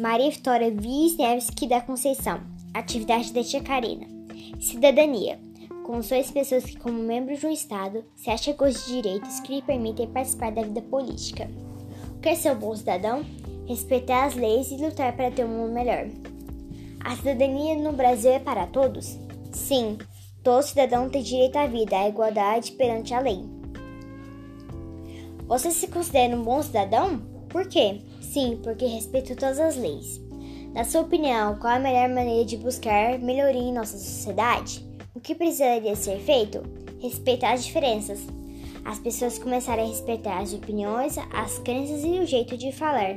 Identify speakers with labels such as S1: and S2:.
S1: Maria Vitória Wisniewski da Conceição. Atividade da Tia Karina. Cidadania. Consulta pessoas que, como membros de um Estado, se acham com os direitos que lhe permitem participar da vida política. O que é ser um bom cidadão? Respeitar as leis e lutar para ter um mundo melhor. A cidadania no Brasil é para todos? Sim, todo cidadão tem direito à vida, à igualdade perante a lei. Você se considera um bom cidadão? Por quê? Sim, porque respeito todas as leis. Na sua opinião, qual a melhor maneira de buscar melhoria em nossa sociedade? O que precisaria ser feito? Respeitar as diferenças. As pessoas começarem a respeitar as opiniões, as crenças e o jeito de falar.